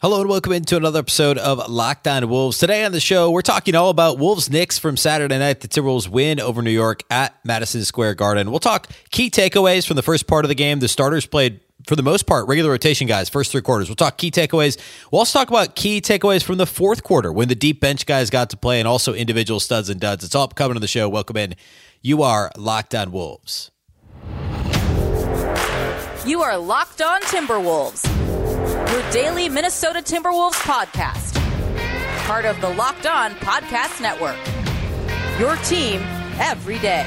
Hello and welcome into another episode of Locked On Wolves. Today on the show, we're talking all about Wolves Knicks from Saturday night. The Timberwolves win over New York at Madison Square Garden. We'll talk key takeaways from the first part of the game. The starters played for the most part, regular rotation guys, first three quarters. We'll talk key takeaways. We'll also talk about key takeaways from the fourth quarter when the deep bench guys got to play and also individual studs and duds. It's all coming to the show. Welcome in. You are Locked On Wolves. You are Locked On Timberwolves your daily Minnesota Timberwolves podcast. Part of the Locked On Podcast Network. Your team every day.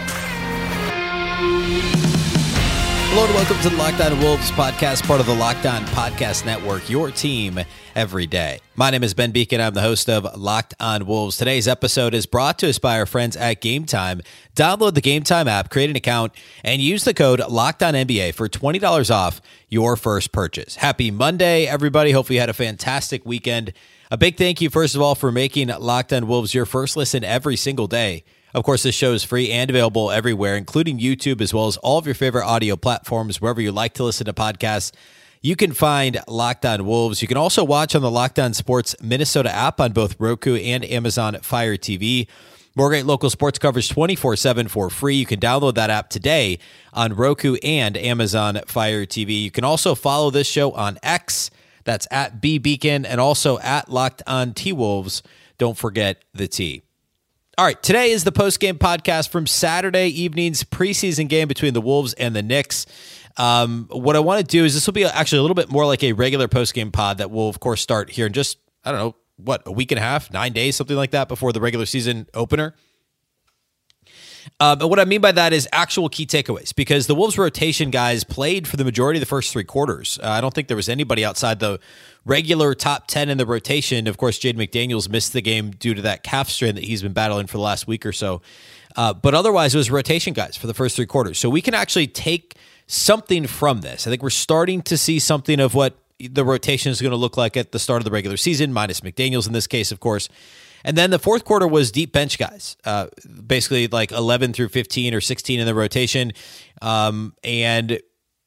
Hello and welcome to the Locked On Wolves podcast, part of the Locked On Podcast Network, your team every day. My name is Ben Beecken. I'm the host of Locked On Wolves. Today's episode is brought to us by our friends at Game Time. Download the Game Time app, create an account, and use the code Locked On NBA for $20 off your first purchase. Happy Monday, everybody. Hopefully, you had a fantastic weekend. A big thank you, first of all, for making Locked On Wolves your first listen every single day. Of course, this show is free and available everywhere, including YouTube, as well as all of your favorite audio platforms, wherever you like to listen to podcasts. You can find Locked On Wolves. You can also watch on the Locked On Sports Minnesota app on both Roku and Amazon Fire TV. More great local sports coverage 24 7 for free. You can download that app today on Roku and Amazon Fire TV. You can also follow this show on X. That's at B Beecken and also at Locked On T Wolves. Don't forget the T. All right, today is the post game podcast from Saturday evening's preseason game between the Wolves and the Knicks. Um, what I want to do is this will be actually a little bit more like a regular post game pod that will, of course, start here in just, I don't know, what, a week and a half, nine days, something like that before the regular season opener. Um, and what I mean by that is actual key takeaways because the Wolves rotation guys played for the majority of the first three quarters. Uh, I don't think there was anybody outside the regular top 10 in the rotation. Of course, Jaden McDaniels missed the game due to that calf strain that he's been battling for the last week or so. Uh, but otherwise, it was rotation guys for the first three quarters. So we can actually take something from this. I think we're starting to see something of what the rotation is going to look like at the start of the regular season, minus McDaniels in this case, of course. And then the fourth quarter was deep bench guys, uh, basically like 11 through 15 or 16 in the rotation. Um, and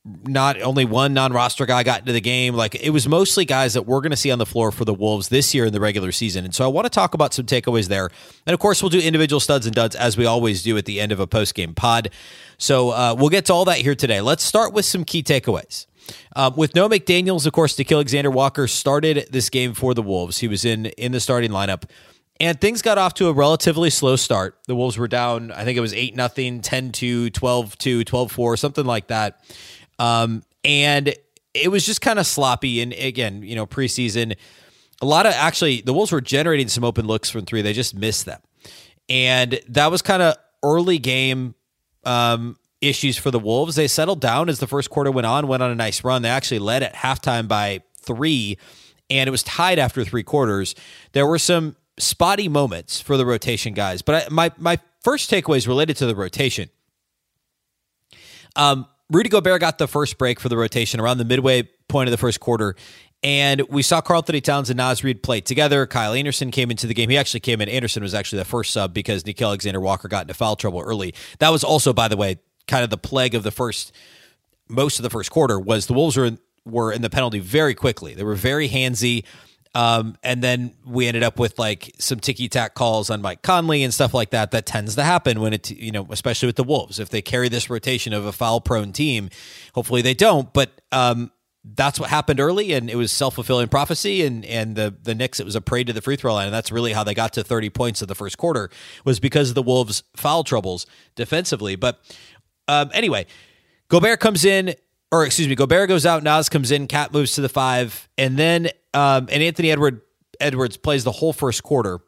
not only one non-roster guy got into the game like it was mostly guys that we're going to see on the floor for the wolves this year in the regular season. And so i want to talk about some takeaways there. And of course we'll do individual studs and duds as we always do at the end of a post-game pod. So uh, we'll get to all that here today. Let's start with some key takeaways. Uh, with no mcdaniels of course Nickeil alexander walker started this game for the wolves. He was in in the starting lineup and things got off to a relatively slow start. The Wolves were down, I think it was 8 nothing, 10 2, 12 2, 12 4, something like that. Um, and it was just kind of sloppy. And again, you know, preseason, a lot of actually the Wolves were generating some open looks from three. They just missed them. And that was kind of early game um, issues for the Wolves. They settled down as the first quarter went on, went on a nice run. They actually led at halftime by three, and it was tied after three quarters. There were some spotty moments for the rotation guys, but I, my my first takeaway is related to the rotation. Um, Rudy Gobert got the first break for the rotation around the midway point of the first quarter. And we saw Karl-Anthony Towns and Naz Reid play together. Kyle Anderson came into the game. He actually came in. Anderson was actually the first sub because Nickeil Alexander Walker got into foul trouble early. That was also, by the way, kind of the plague of the first, most of the first quarter was the Wolves were in, were in the penalty very quickly. They were very handsy. Um, and then we ended up with like some ticky tack calls on Mike Conley and stuff like that. That tends to happen when it, you know, especially with the Wolves. If they carry this rotation of a foul prone team, hopefully they don't. But um, that's what happened early, and it was self fulfilling prophecy. And and the the Knicks, it was a parade to the free throw line, and that's really how they got to thirty points in the first quarter was because of the Wolves' foul troubles defensively. But um, anyway, Gobert comes in or excuse me, Gobert goes out, Naz comes in, Cat moves to the five, and then um, and Anthony Edward Edwards plays the whole first quarter.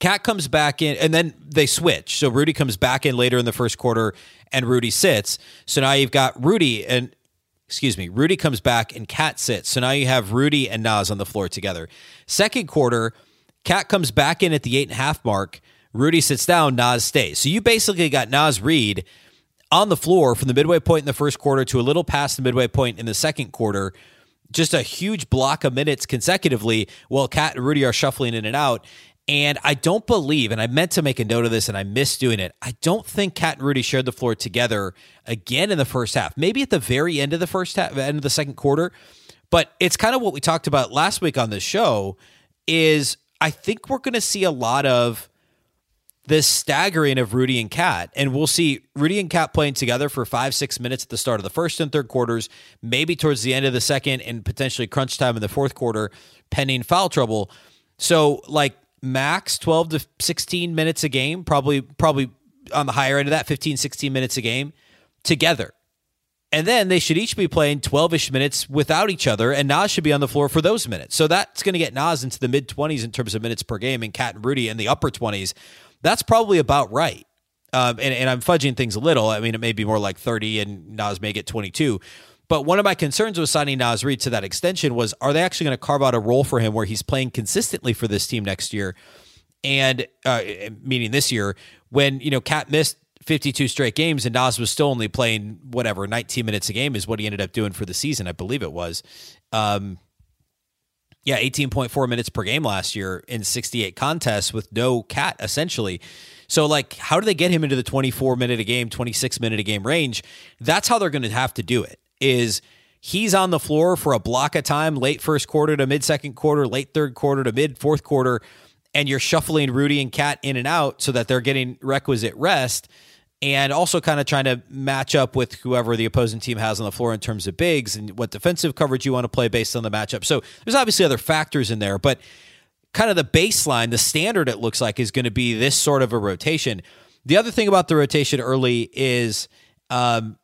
Cat comes back in, and then they switch. So Rudy comes back in later in the first quarter, and Rudy sits. So now you've got Rudy and excuse me, Rudy comes back and Cat sits. So now you have Rudy and Naz on the floor together. Second quarter, Cat comes back in at the eight and a half mark. Rudy sits down, Naz stays. So you basically got Naz Reid on the floor from the midway point in the first quarter to a little past the midway point in the second quarter. Just a huge block of minutes consecutively while Cat and Rudy are shuffling in and out. And I don't believe, and I meant to make a note of this and I missed doing it. I don't think Cat and Rudy shared the floor together again in the first half. Maybe at the very end of the first half, end of the second quarter. But it's kind of what we talked about last week on this show is I think we're going to see a lot of this staggering of Rudy and Cat. And we'll see Rudy and Cat playing together for five, six minutes at the start of the first and third quarters, maybe towards the end of the second, and potentially crunch time in the fourth quarter, pending foul trouble. So, like, max 12 to 16 minutes a game, probably, probably on the higher end of that, 15, 16 minutes a game together. And then they should each be playing 12 ish minutes without each other, and Naz should be on the floor for those minutes. So that's going to get Naz into the mid 20s in terms of minutes per game, and Cat and Rudy in the upper 20s that's probably about right. Um, and, and I'm fudging things a little. I mean, it may be more like 30 and Naz may get 22. But one of my concerns with signing Naz Reid to that extension was are they actually going to carve out a role for him where he's playing consistently for this team next year? And uh, meaning this year, when, you know, Cat missed 52 straight games and Naz was still only playing whatever, 19 minutes a game is what he ended up doing for the season, I believe it was. Um, yeah, 18.4 minutes per game last year in 68 contests with no cat, essentially. So, like, how do they get him into the 24 minute a game, 26 minute a game range? That's how they're going to have to do it. Is he's on the floor for a block of time, late first quarter to mid second quarter, late third quarter to mid fourth quarter, and you're shuffling Rudy and Cat in and out so that they're getting requisite rest and also kind of trying to match up with whoever the opposing team has on the floor in terms of bigs and what defensive coverage you want to play based on the matchup. So there's obviously other factors in there, but kind of the baseline, the standard it looks like is going to be this sort of a rotation. The other thing about the rotation early is um,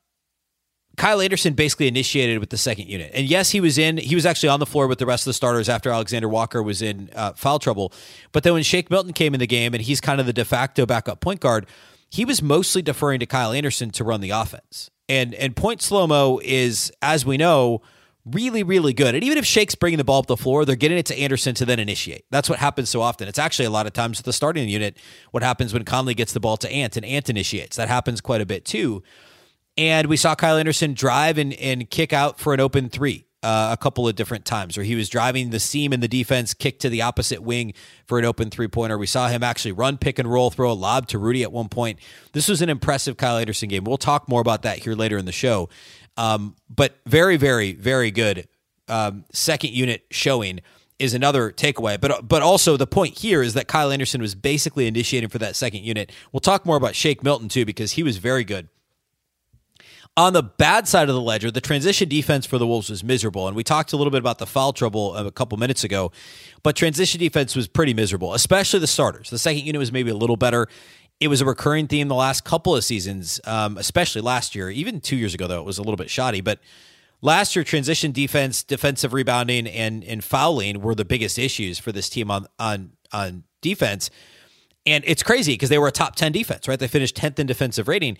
Kyle Anderson basically initiated with the second unit. And yes, he was in, he was actually on the floor with the rest of the starters after Alexander Walker was in uh, foul trouble. But then when Shake Milton came in the game and he's kind of the de facto backup point guard, he was mostly deferring to Kyle Anderson to run the offense. And and point slow mo is, as we know, really, really good. And even if Shake's bringing the ball up the floor, they're getting it to Anderson to then initiate. That's what happens so often. It's actually a lot of times with the starting unit, what happens when Conley gets the ball to Ant and Ant initiates. That happens quite a bit too. And we saw Kyle Anderson drive and, and kick out for an open three uh, a couple of different times where he was driving the seam in the defense, kick to the opposite wing for an open three pointer. We saw him actually run pick and roll, throw a lob to Rudy at one point. This was an impressive Kyle Anderson game. We'll talk more about that here later in the show. Um, but very, very, very good um, second unit showing is another takeaway. But but also the point here is that Kyle Anderson was basically initiating for that second unit. We'll talk more about Shake Milton too because he was very good on the bad side of the ledger, the transition defense for the Wolves was miserable. And we talked a little bit about the foul trouble a couple minutes ago, but transition defense was pretty miserable, especially the starters. The second unit was maybe a little better. It was a recurring theme the last couple of seasons, um, especially last year. Even two years ago, though, it was a little bit shoddy. But last year, transition defense, defensive rebounding, and and fouling were the biggest issues for this team on on on defense. And it's crazy because they were a top 10 defense, right? They finished 10th in defensive rating.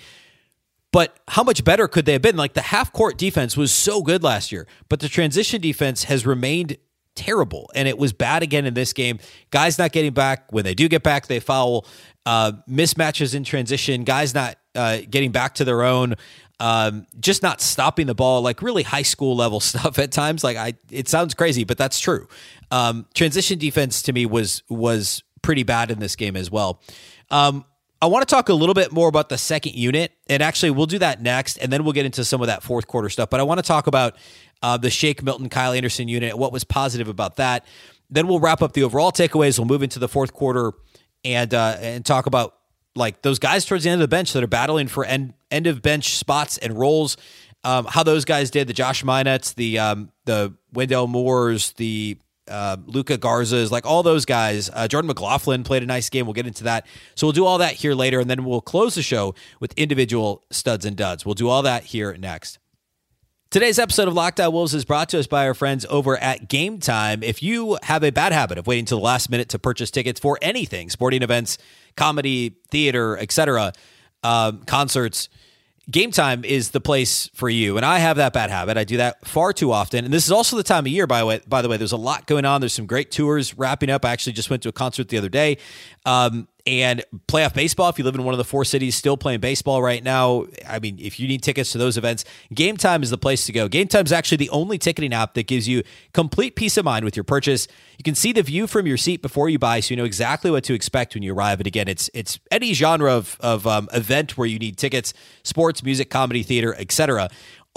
But how much better could they have been? Like the half court defense was so good last year, but the transition defense has remained terrible. And it was bad again in this game. Guys not getting back. When they do get back, they foul. Uh, mismatches in transition. Guys not uh, getting back to their own. Um, just not stopping the ball, like really high school level stuff at times. Like I, it sounds crazy, but that's true. Um, transition defense to me was was pretty bad in this game as well. Um, I want to talk a little bit more about the second unit, and actually, we'll do that next, and then we'll get into some of that fourth quarter stuff. But I want to talk about uh, the Shake Milton Kyle Anderson unit, what was positive about that. Then we'll wrap up the overall takeaways. We'll move into the fourth quarter and uh, and talk about like those guys towards the end of the bench that are battling for end end of bench spots and roles. Um, how those guys did the Josh Minotts, the um, the Wendell Moores, the uh, Luka Garza's, like all those guys. Uh, Jordan McLaughlin played a nice game. We'll get into that. So we'll do all that here later, and then we'll close the show with individual studs and duds. We'll do all that here next. Today's episode of Locked Wolves is brought to us by our friends over at Game Time. If you have a bad habit of waiting till the last minute to purchase tickets for anything, sporting events, comedy, theater, etc., um, concerts, Game Time is the place for you. And I have that bad habit. I do that far too often. And this is also the time of year, by the way. By the way, there's a lot going on. There's some great tours wrapping up. I actually just went to a concert the other day. Um, and playoff baseball, if you live in one of the four cities still playing baseball right now, I mean, if you need tickets to those events, Game Time is the place to go. Game Time is actually the only ticketing app that gives you complete peace of mind with your purchase. You can see the view from your seat before you buy, so you know exactly what to expect when you arrive. And again, it's it's any genre of, of um, event where you need tickets, sports, music, comedy, theater, etc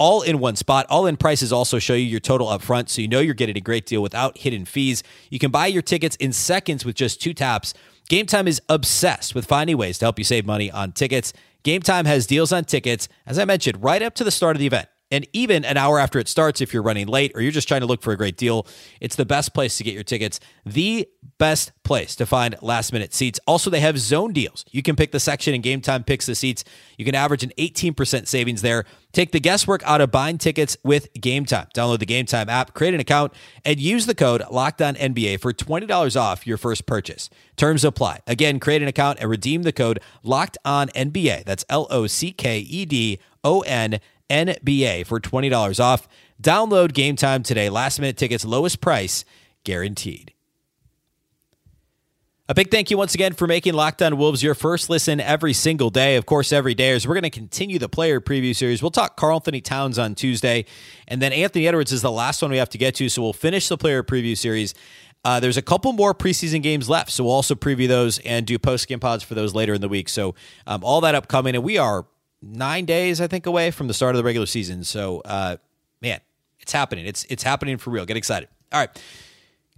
all in one spot. All in prices also show you your total up front, so you know you're getting a great deal without hidden fees. You can buy your tickets in seconds with just two taps. Game Time is obsessed with finding ways to help you save money on tickets. Game Time has deals on tickets, as I mentioned, right up to the start of the event. And even an hour after it starts, if you're running late or you're just trying to look for a great deal, it's the best place to get your tickets. The best place to find last minute seats. Also, they have zone deals. You can pick the section and game time picks the seats. You can average an 18% savings there. Take the guesswork out of buying tickets with Game Time. Download the Game Time app, create an account, and use the code LOCKEDONNBA for $20 off your first purchase. Terms apply. Again, create an account and redeem the code LOCKEDONNBA. That's L O C K E D O N NBA for $20 off. Download game time today. Last minute tickets, lowest price guaranteed. A big thank you once again for making Locked On Wolves your first listen every single day. Of course, every day as we're going to continue the player preview series. We'll talk Karl-Anthony Towns on Tuesday, and then Anthony Edwards is the last one we have to get to. So we'll finish the player preview series. Uh, there's a couple more preseason games left, so we'll also preview those and do post game pods for those later in the week. So um, all that upcoming, and we are nine days, I think, away from the start of the regular season. So, uh, man, it's happening. It's it's happening for real. Get excited. All right.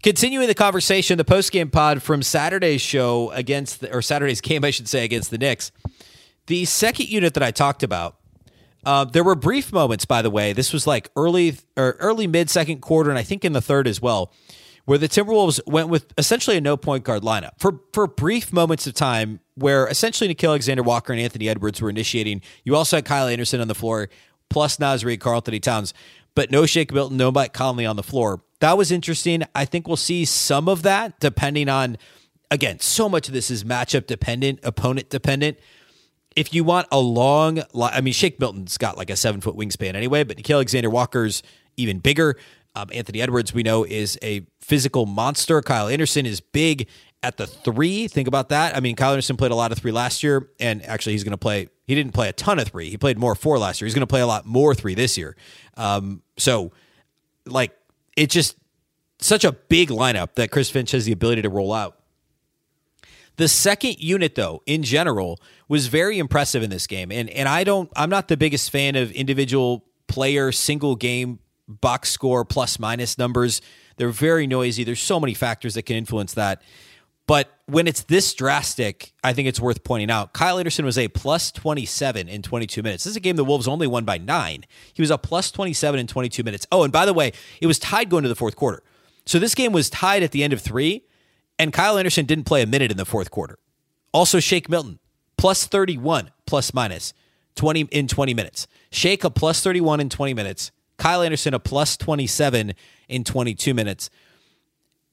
Continuing the conversation, the post game pod from Saturday's show against the, or Saturday's game, I should say, against the Knicks. The second unit that I talked about, uh, there were brief moments, by the way. This was like early or early mid second quarter, and I think in the third as well, where the Timberwolves went with essentially a no point guard lineup for for brief moments of time where essentially Nickeil Alexander Walker and Anthony Edwards were initiating. You also had Kyle Anderson on the floor, plus Naz Reid, Karl-Anthony Towns, but no Shake Milton, no Mike Conley on the floor. That was interesting. I think we'll see some of that depending on, again, so much of this is matchup dependent, opponent dependent. If you want a long, I mean, Shake Milton's got like a seven foot wingspan anyway, but Nickeil Alexander Walker's even bigger. Um, Anthony Edwards, we know, is a physical monster. Kyle Anderson is big at the three. Think about that. I mean, Kyle Anderson played a lot of three last year, and actually, he's going to play. He didn't play a ton of three. He played more four last year. He's going to play a lot more three this year. Um, so, like, it's just such a big lineup that Chris Finch has the ability to roll out. The second unit, though, in general, was very impressive in this game. And and I don't I'm not the biggest fan of individual player single game box score plus minus numbers. They're very noisy. There's so many factors that can influence that. But when it's this drastic, I think it's worth pointing out. Kyle Anderson was a plus 27 in 22 minutes. This is a game the Wolves only won by nine. He was a plus 27 in 22 minutes. Oh, and by the way, it was tied going to the fourth quarter. So this game was tied at the end of three, and Kyle Anderson didn't play a minute in the fourth quarter. Also, Shake Milton, plus 31, plus minus 20 in 20 minutes. Shake a plus 31 in 20 minutes. Kyle Anderson a plus 27 in 22 minutes.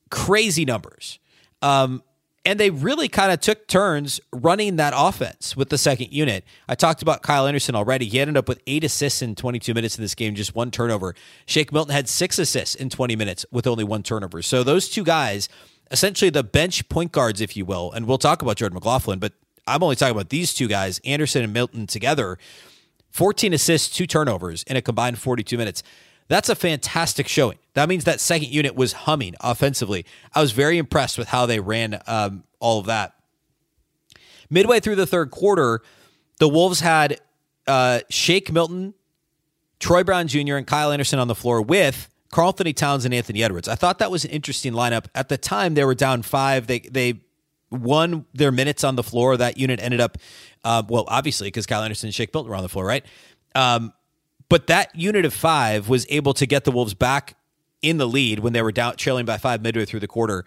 Crazy numbers. Um, and they really kind of took turns running that offense with the second unit. I talked about Kyle Anderson already. He ended up with eight assists in 22 minutes in this game, just one turnover. Shake Milton had six assists in 20 minutes with only one turnover. So those two guys, essentially the bench point guards, if you will, and we'll talk about Jordan McLaughlin, but I'm only talking about these two guys, Anderson and Milton together. 14 assists, two turnovers in a combined 42 minutes. That's a fantastic showing. That means that second unit was humming offensively. I was very impressed with how they ran um, all of that. Midway through the third quarter, the Wolves had uh, Shake Milton, Troy Brown Jr., and Kyle Anderson on the floor with Karl-Anthony Towns and Anthony Edwards. I thought that was an interesting lineup. At the time, they were down five. They they won their minutes on the floor. That unit ended up, uh, well, obviously because Kyle Anderson and Shake Milton were on the floor, right? Um, but that unit of five was able to get the Wolves back in the lead when they were down trailing by five midway through the quarter.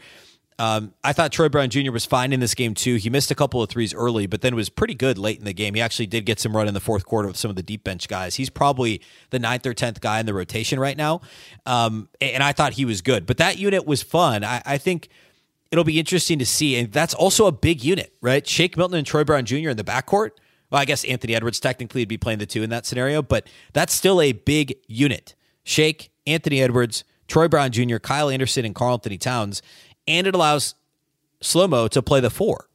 Um, I thought Troy Brown Jr. was fine in this game too. He missed a couple of threes early, but then was pretty good late in the game. He actually did get some run in the fourth quarter with some of the deep bench guys. He's probably the ninth or tenth guy in the rotation right now, um, and I thought he was good. But that unit was fun. I, I think it'll be interesting to see, and that's also a big unit, right? Shake Milton and Troy Brown Jr. in the backcourt. Well, I guess Anthony Edwards technically would be playing the two in that scenario, but that's still a big unit. Shake, Anthony Edwards, Troy Brown Jr., Kyle Anderson, and Karl-Anthony Towns, and it allows Slow Mo to play the four.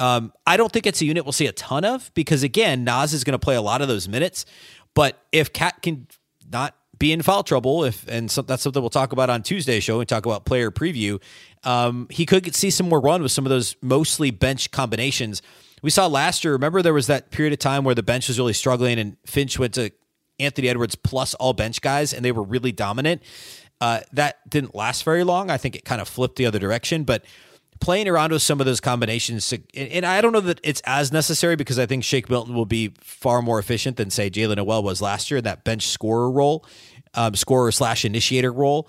Um, I don't think it's a unit we'll see a ton of because again, Naz is going to play a lot of those minutes. But if Cat can not be in foul trouble, if and so, that's something we'll talk about on Tuesday show and talk about player preview, um, he could see some more run with some of those mostly bench combinations we saw last year. Remember, there was that period of time where the bench was really struggling, and Finch went to Anthony Edwards plus all bench guys, and they were really dominant. Uh, that didn't last very long. I think it kind of flipped the other direction, but playing around with some of those combinations, and I don't know that it's as necessary because I think Shake Milton will be far more efficient than say Jaylen Nowell was last year in that bench scorer role, um, scorer slash initiator role.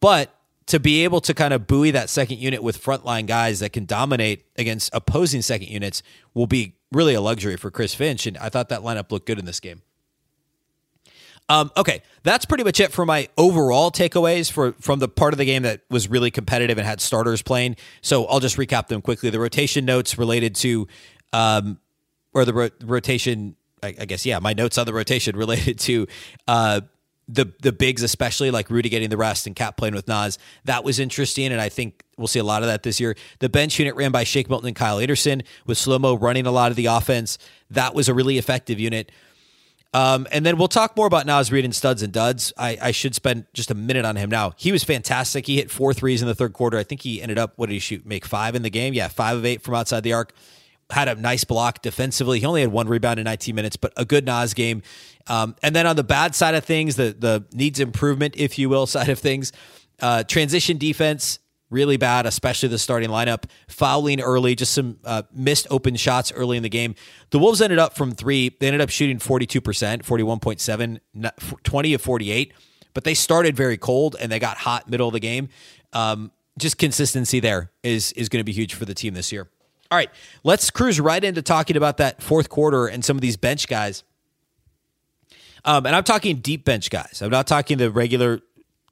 But to be able to kind of buoy that second unit with frontline guys that can dominate against opposing second units will be really a luxury for Chris Finch. And I thought that lineup looked good in this game. Um, okay, that's pretty much it for my overall takeaways for from the part of the game that was really competitive and had starters playing. So I'll just recap them quickly. The rotation notes related to, um, or the ro- rotation, I, I, guess, yeah, my notes on the rotation related to uh, the the bigs, especially like Rudy getting the rest and Cap playing with Naz, That was interesting, and I think we'll see a lot of that this year. The bench unit ran by Shake Milton and Kyle Anderson with Slow Mo running a lot of the offense. That was a really effective unit. Um, and then we'll talk more about Naz Reid and studs and duds. I, I, should spend just a minute on him now. He was fantastic. He hit four threes in the third quarter. I think he ended up, what did he shoot? Make five in the game? Yeah, five of eight from outside the arc. Had a nice block defensively. He only had one rebound in 19 minutes, but a good Naz game. Um, and then on the bad side of things, the the needs improvement, if you will, side of things, uh, transition defense really bad, especially the starting lineup. Fouling early, just some uh, missed open shots early in the game. The Wolves ended up from three. They ended up shooting 42%, 41.7, 20 of 48, but they started very cold and they got hot middle of the game. Um, just consistency there is is going to be huge for the team this year. All right, let's cruise right into talking about that fourth quarter and some of these bench guys. Um, and I'm talking deep bench guys. I'm not talking the regular,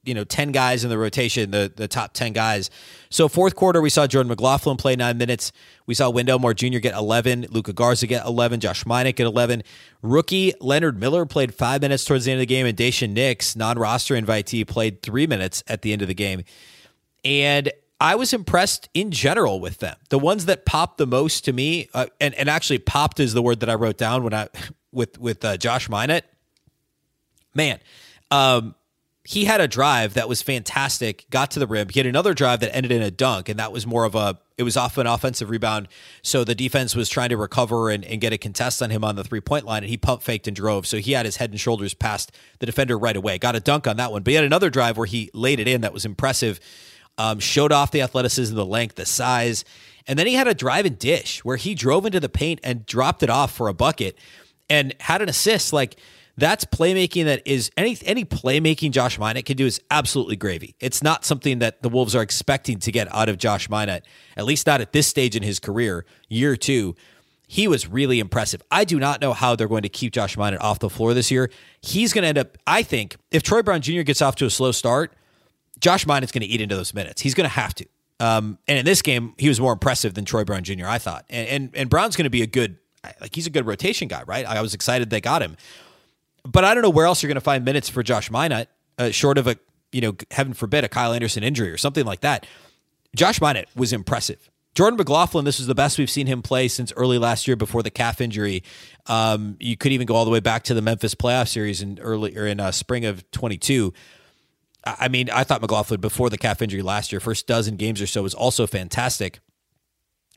you know, 10 guys in the rotation, the, the top 10 guys. So, fourth quarter, we saw Jordan McLaughlin play nine minutes. We saw Wendell Moore Jr. get 11, Luka Garza get 11, Josh Minott get 11. Rookie Leonard Miller played five minutes towards the end of the game, and Daishen Nix, non roster invitee, played three minutes at the end of the game. And I was impressed in general with them. The ones that popped the most to me, uh, and, and actually popped is the word that I wrote down when I with with uh, Josh Minott man, um, he had a drive that was fantastic, got to the rim. He had another drive that ended in a dunk, and that was more of a it was off an offensive rebound. So the defense was trying to recover and, and get a contest on him on the three point line, and he pump faked and drove. So he had his head and shoulders past the defender right away. Got a dunk on that one, but he had another drive where he laid it in that was impressive. Um, showed off the athleticism, the length, the size, and then he had a drive and dish where he drove into the paint and dropped it off for a bucket and had an assist. Like that's playmaking that is any any playmaking Josh Minott can do is absolutely gravy. It's not something that the Wolves are expecting to get out of Josh Minott, at least not at this stage in his career, year two. He was really impressive. I do not know how they're going to keep Josh Minott off the floor this year. He's going to end up, I think, if Troy Brown Jr. gets off to a slow start, Josh Minott's going to eat into those minutes. He's going to have to. Um, and in this game, he was more impressive than Troy Brown Jr. I thought, and and, and Brown's going to be a good, like he's a good rotation guy, right? I was excited they got him but I don't know where else you're going to find minutes for Josh Minott, uh, short of a, you know, heaven forbid, a Kyle Anderson injury or something like that. Josh Minott was impressive. Jordan McLaughlin, this was the best we've seen him play since early last year before the calf injury. Um, you could even go all the way back to the Memphis playoff series in early or in uh, spring of 22. I mean, I thought McLaughlin before the calf injury last year, first dozen games or so, was also fantastic.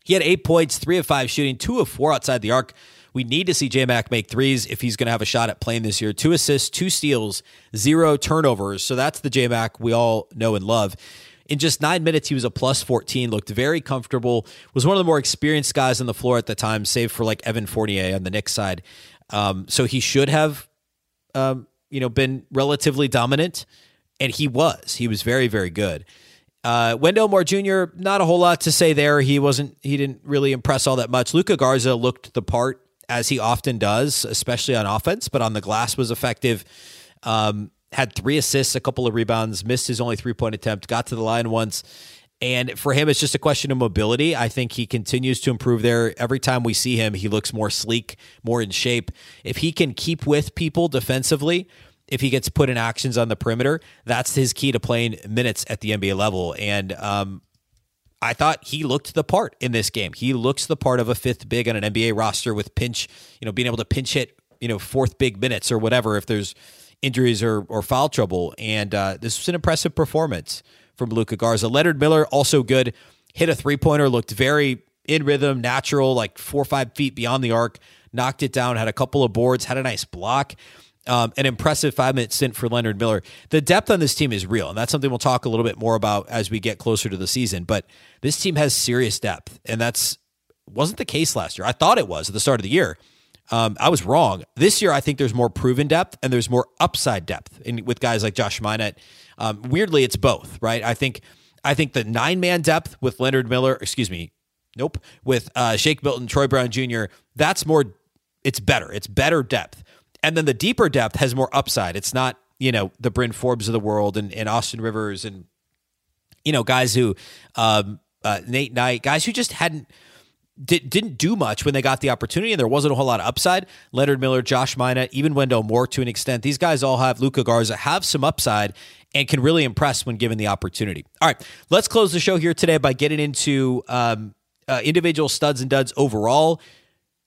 He had eight points, three of five shooting, two of four outside the arc. We need to see J Mac make threes if he's going to have a shot at playing this year. Two assists, two steals, zero turnovers. So that's the J Mac we all know and love. In just nine minutes, he was a plus 14, looked very comfortable, was one of the more experienced guys on the floor at the time, save for like Evan Fournier on the Knicks side. Um, so he should have, um, you know, been relatively dominant, and he was. He was very, very good. Uh, Wendell Moore Jr., not a whole lot to say there. He wasn't, he didn't really impress all that much. Luka Garza looked the part as he often does, especially on offense, but on the glass was effective. Um, had three assists, a couple of rebounds, missed his only three point attempt, got to the line once. And for him, it's just a question of mobility. I think he continues to improve there. Every time we see him, he looks more sleek, more in shape. If he can keep with people defensively, if he gets put in actions on the perimeter, that's his key to playing minutes at the NBA level. And um, I thought he looked the part in this game. He looks the part of a fifth big on an NBA roster with pinch, you know, being able to pinch hit, you know, fourth big minutes or whatever if there's injuries or, or foul trouble. And uh, this was an impressive performance from Luca Garza. Leonard Miller, also good. Hit a three pointer, looked very in rhythm, natural, like four or five feet beyond the arc, knocked it down, had a couple of boards, had a nice block. Um, an impressive five minute stint for Leonard Miller. The depth on this team is real, and that's something we'll talk a little bit more about as we get closer to the season. But this team has serious depth, and that's wasn't the case last year. I thought it was at the start of the year. Um, I was wrong. This year, I think there's more proven depth and there's more upside depth in, with guys like Josh Minott. Um, weirdly, it's both, right? I think I think the nine man depth with Leonard Miller, excuse me, nope, with uh, Shake Milton, Troy Brown Jr. That's more. It's better. It's better depth, and then the deeper depth has more upside. It's not you know the Bryn Forbes of the world and, and Austin Rivers and you know guys who um, uh, Nate Knight, guys who just hadn't did, didn't do much when they got the opportunity, and there wasn't a whole lot of upside. Leonard Miller, Josh Minott, even Wendell Moore to an extent. These guys all have Luka Garza have some upside and can really impress when given the opportunity. All right, let's close the show here today by getting into um, uh, individual studs and duds overall.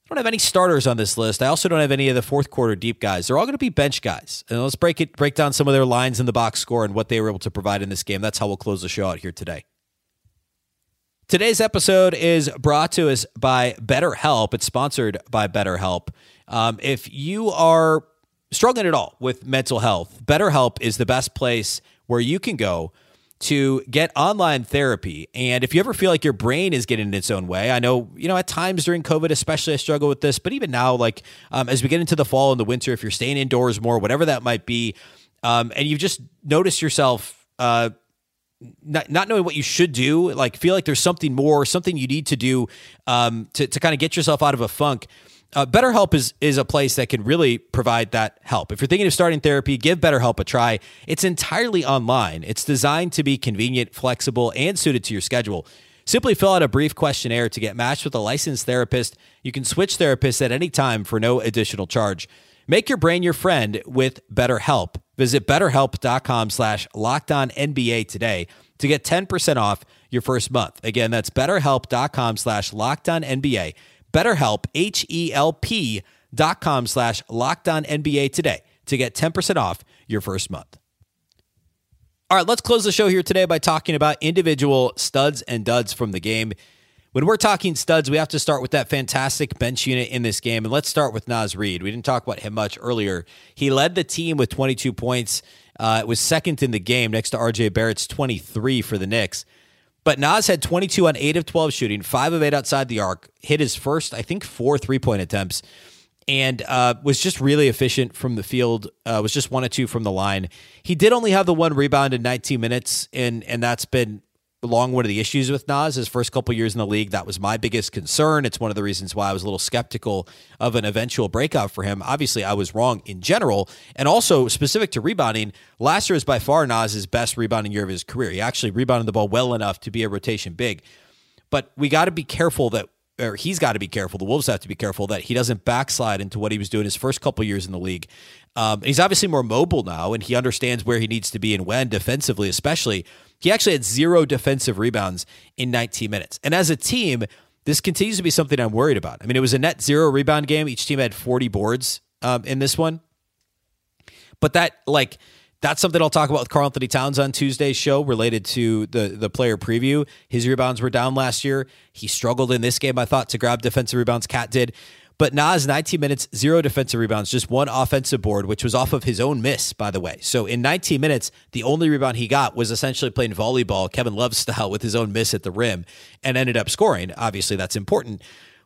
I don't have any starters on this list. I also don't have any of the fourth quarter deep guys. They're all going to be bench guys. And let's break it break down some of their lines in the box score and what they were able to provide in this game. That's how we'll close the show out here today. Today's episode is brought to us by BetterHelp. It's sponsored by BetterHelp. Um, if you are struggling at all with mental health, BetterHelp is the best place where you can go to get online therapy. And if you ever feel like your brain is getting in its own way, I know, you know, at times during COVID, especially, I struggle with this, but even now, like um, as we get into the fall and the winter, if you're staying indoors more, whatever that might be, um, and you've just noticed yourself, uh, not, not knowing what you should do, like feel like there's something more, something you need to do um, to, to kind of get yourself out of a funk. Uh, BetterHelp is is a place that can really provide that help. If you're thinking of starting therapy, give BetterHelp a try. It's entirely online. It's designed to be convenient, flexible, and suited to your schedule. Simply fill out a brief questionnaire to get matched with a licensed therapist. You can switch therapists at any time for no additional charge. Make your brain your friend with BetterHelp. Visit betterhelp.com slash NBA today to get 10% off your first month. Again, that's betterhelp.com slash NBA. BetterHelp, H-E-L-P dot com slash NBA today to get 10% off your first month. All right, let's close the show here today by talking about individual studs and duds from the game. When we're talking studs, we have to start with that fantastic bench unit in this game. And let's start with Naz Reid. We didn't talk about him much earlier. He led the team with 22 points. Uh, it was second in the game next to RJ Barrett's 23 for the Knicks. But Naz had 22 on 8 of 12 shooting, 5 of 8 outside the arc, hit his first, I think, four three point attempts, and uh, was just really efficient from the field. Uh, was just one or two from the line. He did only have the one rebound in 19 minutes, and and that's been long one of the issues with Naz. his first couple years in the league. That was my biggest concern. It's one of the reasons why I was a little skeptical of an eventual breakout for him. Obviously, I was wrong in general, and also specific to rebounding. Last year is by far Naz's best rebounding year of his career. He actually rebounded the ball well enough to be a rotation big. But we got to be careful that or he's got to be careful. The Wolves have to be careful that he doesn't backslide into what he was doing his first couple years in the league. Um, he's obviously more mobile now, and he understands where he needs to be and when defensively, especially. He actually had zero defensive rebounds in 19 minutes. And as a team, this continues to be something I'm worried about. I mean, it was a net zero rebound game. Each team had 40 boards um, in this one. But that, like, that's something I'll talk about with Karl-Anthony Towns on Tuesday's show related to the the player preview. His rebounds were down last year. He struggled in this game, I thought, to grab defensive rebounds. Cat did. But Naz, 19 minutes, zero defensive rebounds, just one offensive board, which was off of his own miss, by the way. So in 19 minutes, the only rebound he got was essentially playing volleyball, Kevin Love style, with his own miss at the rim and ended up scoring. Obviously, that's important.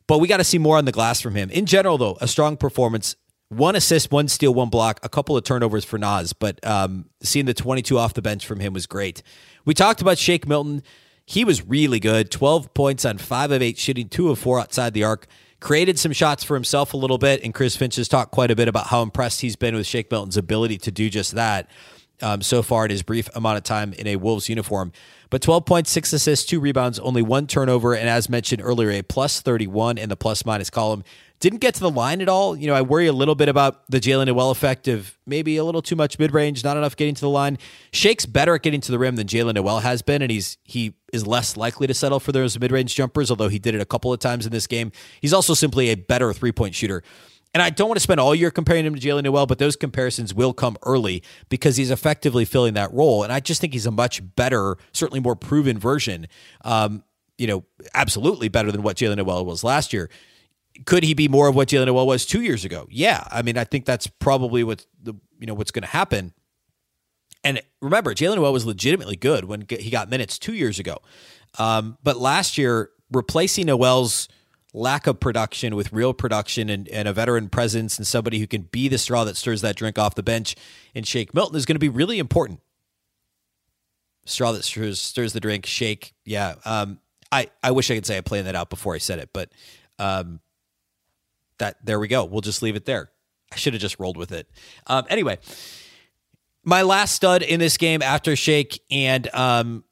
But we got to see more on the glass from him. In general, though, a strong performance. One assist, one steal, one block, a couple of turnovers for Naz, but um, seeing the 22 off the bench from him was great. We talked about Shake Milton. He was really good. 12 points on 5 of 8, shooting 2 of 4 outside the arc created some shots for himself a little bit, and Chris Finch has talked quite a bit about how impressed he's been with Shake Milton's ability to do just that um, so far in his brief amount of time in a Wolves uniform. But 12 points, six assists, two rebounds, only one turnover, and as mentioned earlier, a plus 31 in the plus minus column. Didn't get to the line at all. You know, I worry a little bit about the Jaylen Nowell effect of maybe a little too much mid range, not enough getting to the line. Shake's better at getting to the rim than Jaylen Nowell has been, and he's he is less likely to settle for those mid range jumpers, although he did it a couple of times in this game. He's also simply a better three point shooter. And I don't want to spend all year comparing him to Jaylen Nowell, but those comparisons will come early because he's effectively filling that role. And I just think he's a much better, certainly more proven version. Um, you know, absolutely better than what Jaylen Nowell was last year could he be more of what Jaylen Nowell was two years ago? Yeah, I mean, I think that's probably what the you know what's going to happen. And remember, Jaylen Nowell was legitimately good when he got minutes two years ago. Um, but last year, replacing Nowell's lack of production with real production and, and, a veteran presence and somebody who can be the straw that stirs that drink off the bench and Shake Milton is going to be really important. Straw that stirs, stirs the drink, Shake. Yeah. Um, I, I wish I could say I planned that out before I said it, but um, that there we go. We'll just leave it there. I should have just rolled with it. Um, anyway, my last stud in this game after Shake and um,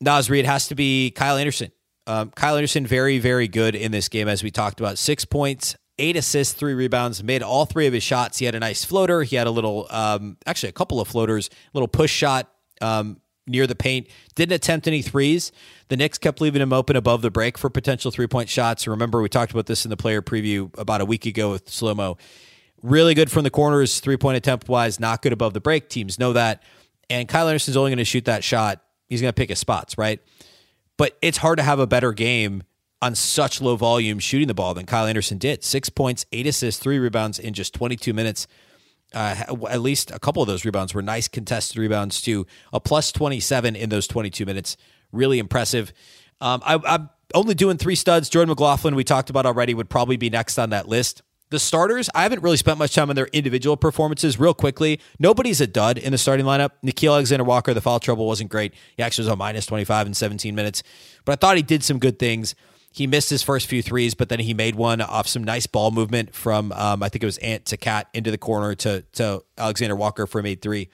Naz Reid has to be Kyle Anderson. Um, Kyle Anderson, very, very good in this game, as we talked about. Six points, eight assists, three rebounds, made all three of his shots. He had a nice floater. He had a little, um, actually, a couple of floaters, a little push shot um, near the paint. Didn't attempt any threes. The Knicks kept leaving him open above the break for potential three point shots. Remember, we talked about this in the player preview about a week ago with Slow Mo. Really good from the corners, three point attempt wise, not good above the break. Teams know that. And Kyle Anderson's only going to shoot that shot. He's going to pick his spots, right? But it's hard to have a better game on such low volume shooting the ball than Kyle Anderson did. Six points, eight assists, three rebounds in just 22 minutes. Uh, at least a couple of those rebounds were nice contested rebounds to A plus 27 in those 22 minutes. Really impressive. Um, I, I'm only doing three studs. Jordan McLaughlin, we talked about already, would probably be next on that list. The starters, I haven't really spent much time on their individual performances. Real quickly, nobody's a dud in the starting lineup. Nickeil Alexander Walker, the foul trouble wasn't great. He actually was on minus 25 in 17 minutes, but I thought he did some good things. He missed his first few threes, but then he made one off some nice ball movement from, um, I think it was Ant to Cat into the corner to, to Alexander Walker for a made three.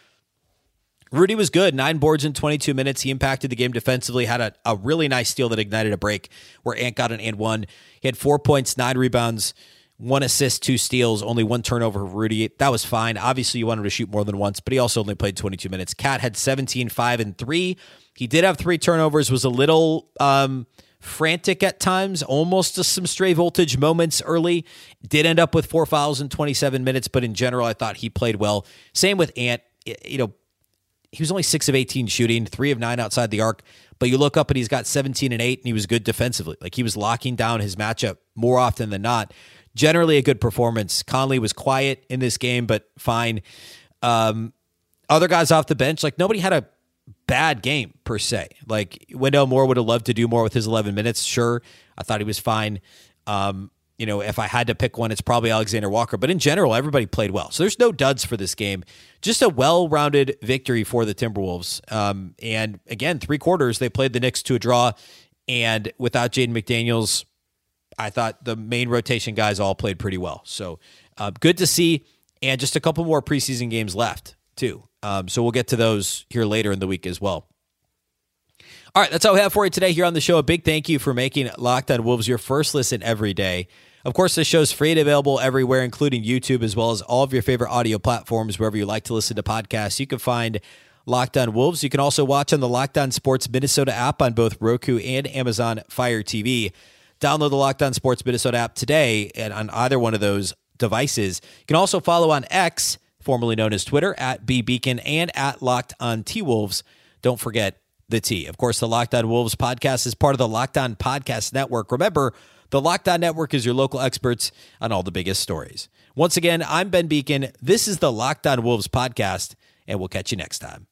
Rudy was good. Nine boards in 22 minutes. He impacted the game defensively, had a, a really nice steal that ignited a break where Ant got an and one. He had four points, nine rebounds one assist, two steals, only one turnover for Rudy. That was fine. Obviously, you wanted to shoot more than once, but he also only played 22 minutes. Cat had 17, 5, and 3. He did have three turnovers, was a little um, frantic at times, almost to some stray voltage moments early. Did end up with four fouls in 27 minutes, but in general, I thought he played well. Same with Ant. You know, he was only 6 of 18 shooting, 3 of 9 outside the arc, but you look up and he's got 17 and 8, and he was good defensively. Like he was locking down his matchup more often than not generally a good performance. Conley was quiet in this game, but fine. Um, other guys off the bench, like nobody had a bad game per se. Like Wendell Moore would have loved to do more with his 11 minutes. Sure, I thought he was fine. Um, you know, if I had to pick one, it's probably Alexander Walker. But in general, everybody played well. So there's no duds for this game. Just a well rounded victory for the Timberwolves. Um, and again, three quarters, they played the Knicks to a draw. And without Jaden McDaniels, I thought the main rotation guys all played pretty well. So uh, good to see. And just a couple more preseason games left, too. Um, so we'll get to those here later in the week as well. All right, that's all we have for you today here on the show. A big thank you for making Locked On Wolves your first listen every day. Of course, this show's free and available everywhere, including YouTube, as well as all of your favorite audio platforms, wherever you like to listen to podcasts. You can find Locked On Wolves. You can also watch on the Locked On Sports Minnesota app on both Roku and Amazon Fire TV. Download the Locked On Sports Minnesota app today and on either one of those devices. You can also follow on X, formerly known as Twitter, at B Beecken and at Locked On T Wolves. Don't forget the T. Of course, the Locked On Wolves podcast is part of the Locked On Podcast Network. Remember, the Locked On Network is your local experts on all the biggest stories. Once again, I'm Ben Beecken. This is the Locked On Wolves podcast, and we'll catch you next time.